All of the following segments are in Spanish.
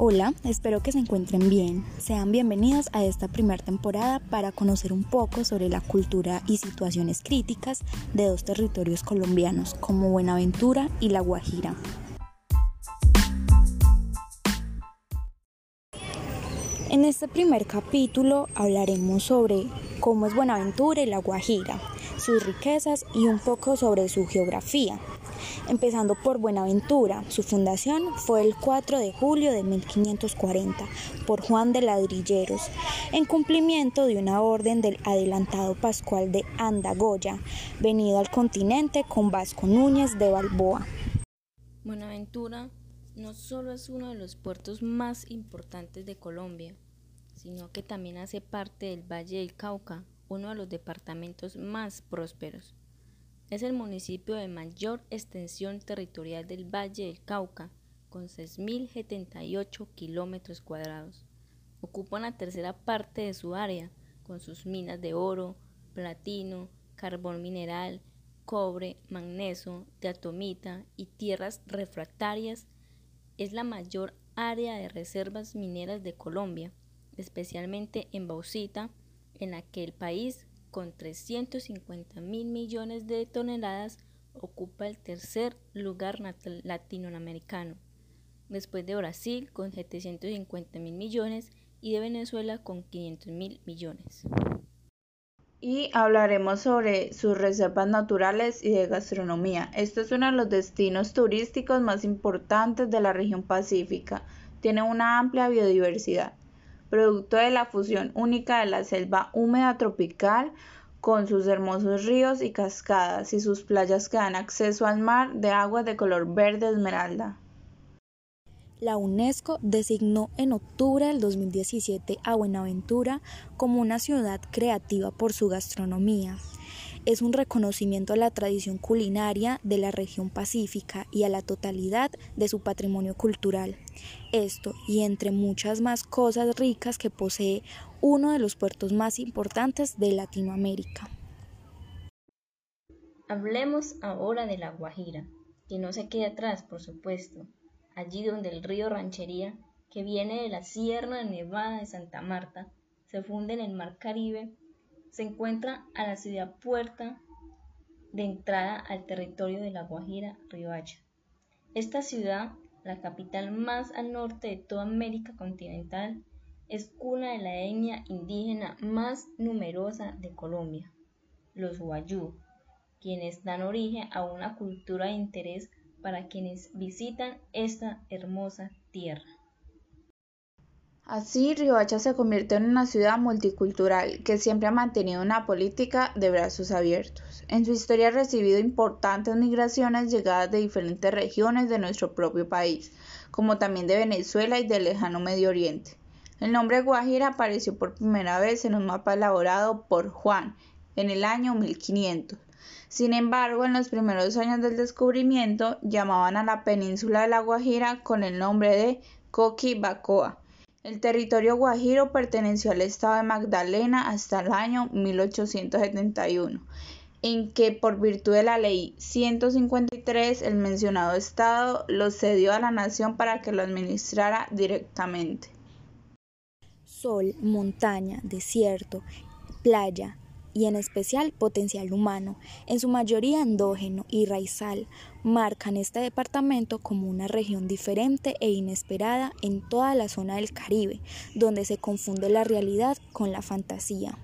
Hola, espero que se encuentren bien. Sean bienvenidos a esta primera temporada para conocer un poco sobre la cultura y situaciones críticas de dos territorios colombianos como Buenaventura y La Guajira. En este primer capítulo hablaremos sobre cómo es Buenaventura y La Guajira, sus riquezas y un poco sobre su geografía. Empezando por Buenaventura, su fundación fue el 4 de julio de 1540 por Juan de Ladrilleros, en cumplimiento de una orden del adelantado Pascual de Andagoya, venido al continente con Vasco Núñez de Balboa. Buenaventura no solo es uno de los puertos más importantes de Colombia, sino que también hace parte del Valle del Cauca, uno de los departamentos más prósperos. Es el municipio de mayor extensión territorial del Valle del Cauca, con 6.078 kilómetros cuadrados. Ocupa una tercera parte de su área, con sus minas de oro, platino, carbón mineral, cobre, magnesio, diatomita y tierras refractarias. Es la mayor área de reservas mineras de Colombia, especialmente en bauxita, en la que el país con 350 mil millones de toneladas, ocupa el tercer lugar latinoamericano, después de Brasil con 750 mil millones y de Venezuela con 500 mil millones. Y hablaremos sobre sus reservas naturales y de gastronomía. Este es uno de los destinos turísticos más importantes de la región pacífica. Tiene una amplia biodiversidad producto de la fusión única de la selva húmeda tropical con sus hermosos ríos y cascadas y sus playas que dan acceso al mar de aguas de color verde esmeralda. La UNESCO designó en octubre del 2017 a Buenaventura como una ciudad creativa por su gastronomía, es un reconocimiento a la tradición culinaria de la región pacífica y a la totalidad de su patrimonio cultural. Esto y entre muchas más cosas ricas que posee uno de los puertos más importantes de Latinoamérica. Hablemos ahora de La Guajira, que no se queda atrás, por supuesto, allí donde el río Ranchería, que viene de la Sierra Nevada de Santa Marta, se funde en el Mar Caribe se encuentra a la ciudad puerta de entrada al territorio de La Guajira, Riohacha. Esta ciudad, la capital más al norte de toda América continental, es cuna de la etnia indígena más numerosa de Colombia, los Guayú, quienes dan origen a una cultura de interés para quienes visitan esta hermosa tierra. Así, Riohacha se convirtió en una ciudad multicultural que siempre ha mantenido una política de brazos abiertos. En su historia ha recibido importantes migraciones llegadas de diferentes regiones de nuestro propio país, como también de Venezuela y del lejano Medio Oriente. El nombre Guajira apareció por primera vez en un mapa elaborado por Juan en el año 1500. Sin embargo, en los primeros años del descubrimiento llamaban a la península de la Guajira con el nombre de Coquibacoa el territorio guajiro perteneció al estado de Magdalena hasta el año 1871, en que por virtud de la ley 153 el mencionado estado lo cedió a la nación para que lo administrara directamente. Sol, montaña, desierto, playa, y en especial potencial humano, en su mayoría endógeno y raizal, marcan este departamento como una región diferente e inesperada en toda la zona del Caribe, donde se confunde la realidad con la fantasía.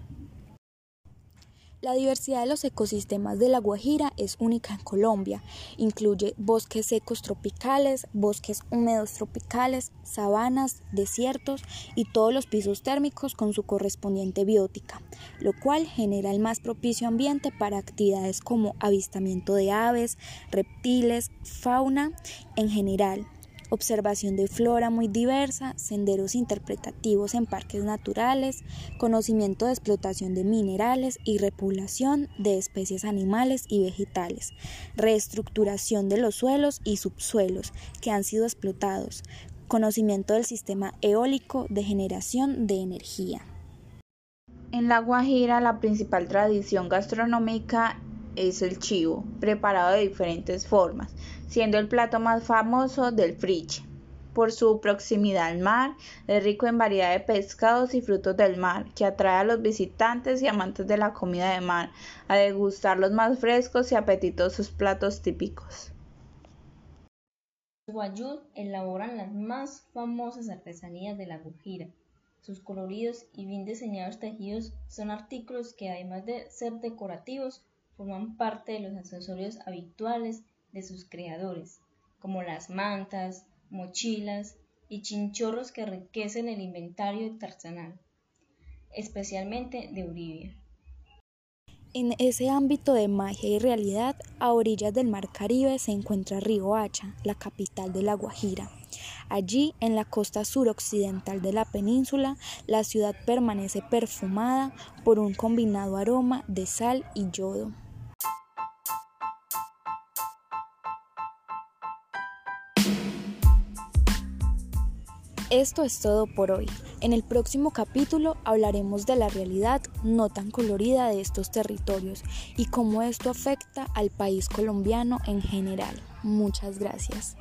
La diversidad de los ecosistemas de La Guajira es única en Colombia. Incluye bosques secos tropicales, bosques húmedos tropicales, sabanas, desiertos y todos los pisos térmicos con su correspondiente biótica, lo cual genera el más propicio ambiente para actividades como avistamiento de aves, reptiles, fauna en general, observación de flora muy diversa, senderos interpretativos en parques naturales, conocimiento de explotación de minerales y repoblación de especies animales y vegetales, reestructuración de los suelos y subsuelos que han sido explotados, conocimiento del sistema eólico de generación de energía. En La Guajira la principal tradición gastronómica es el chivo, preparado de diferentes formas, siendo el plato más famoso del friche. por su proximidad al mar, es rico en variedad de pescados y frutos del mar, que atrae a los visitantes y amantes de la comida de mar a degustar los más frescos y apetitosos platos típicos. Los guayú elaboran las más famosas artesanías de la Guajira. Sus coloridos y bien diseñados tejidos son artículos que además de ser decorativos, forman parte de los accesorios habituales de sus creadores, como las mantas, mochilas y chinchorros que enriquecen el inventario artesanal, especialmente de Uribia. En ese ámbito de magia y realidad, a orillas del Mar Caribe se encuentra Hacha, la capital de La Guajira. Allí, en la costa suroccidental de la península, la ciudad permanece perfumada por un combinado aroma de sal y yodo. Esto es todo por hoy. En el próximo capítulo hablaremos de la realidad no tan colorida de estos territorios y cómo esto afecta al país colombiano en general. Muchas gracias.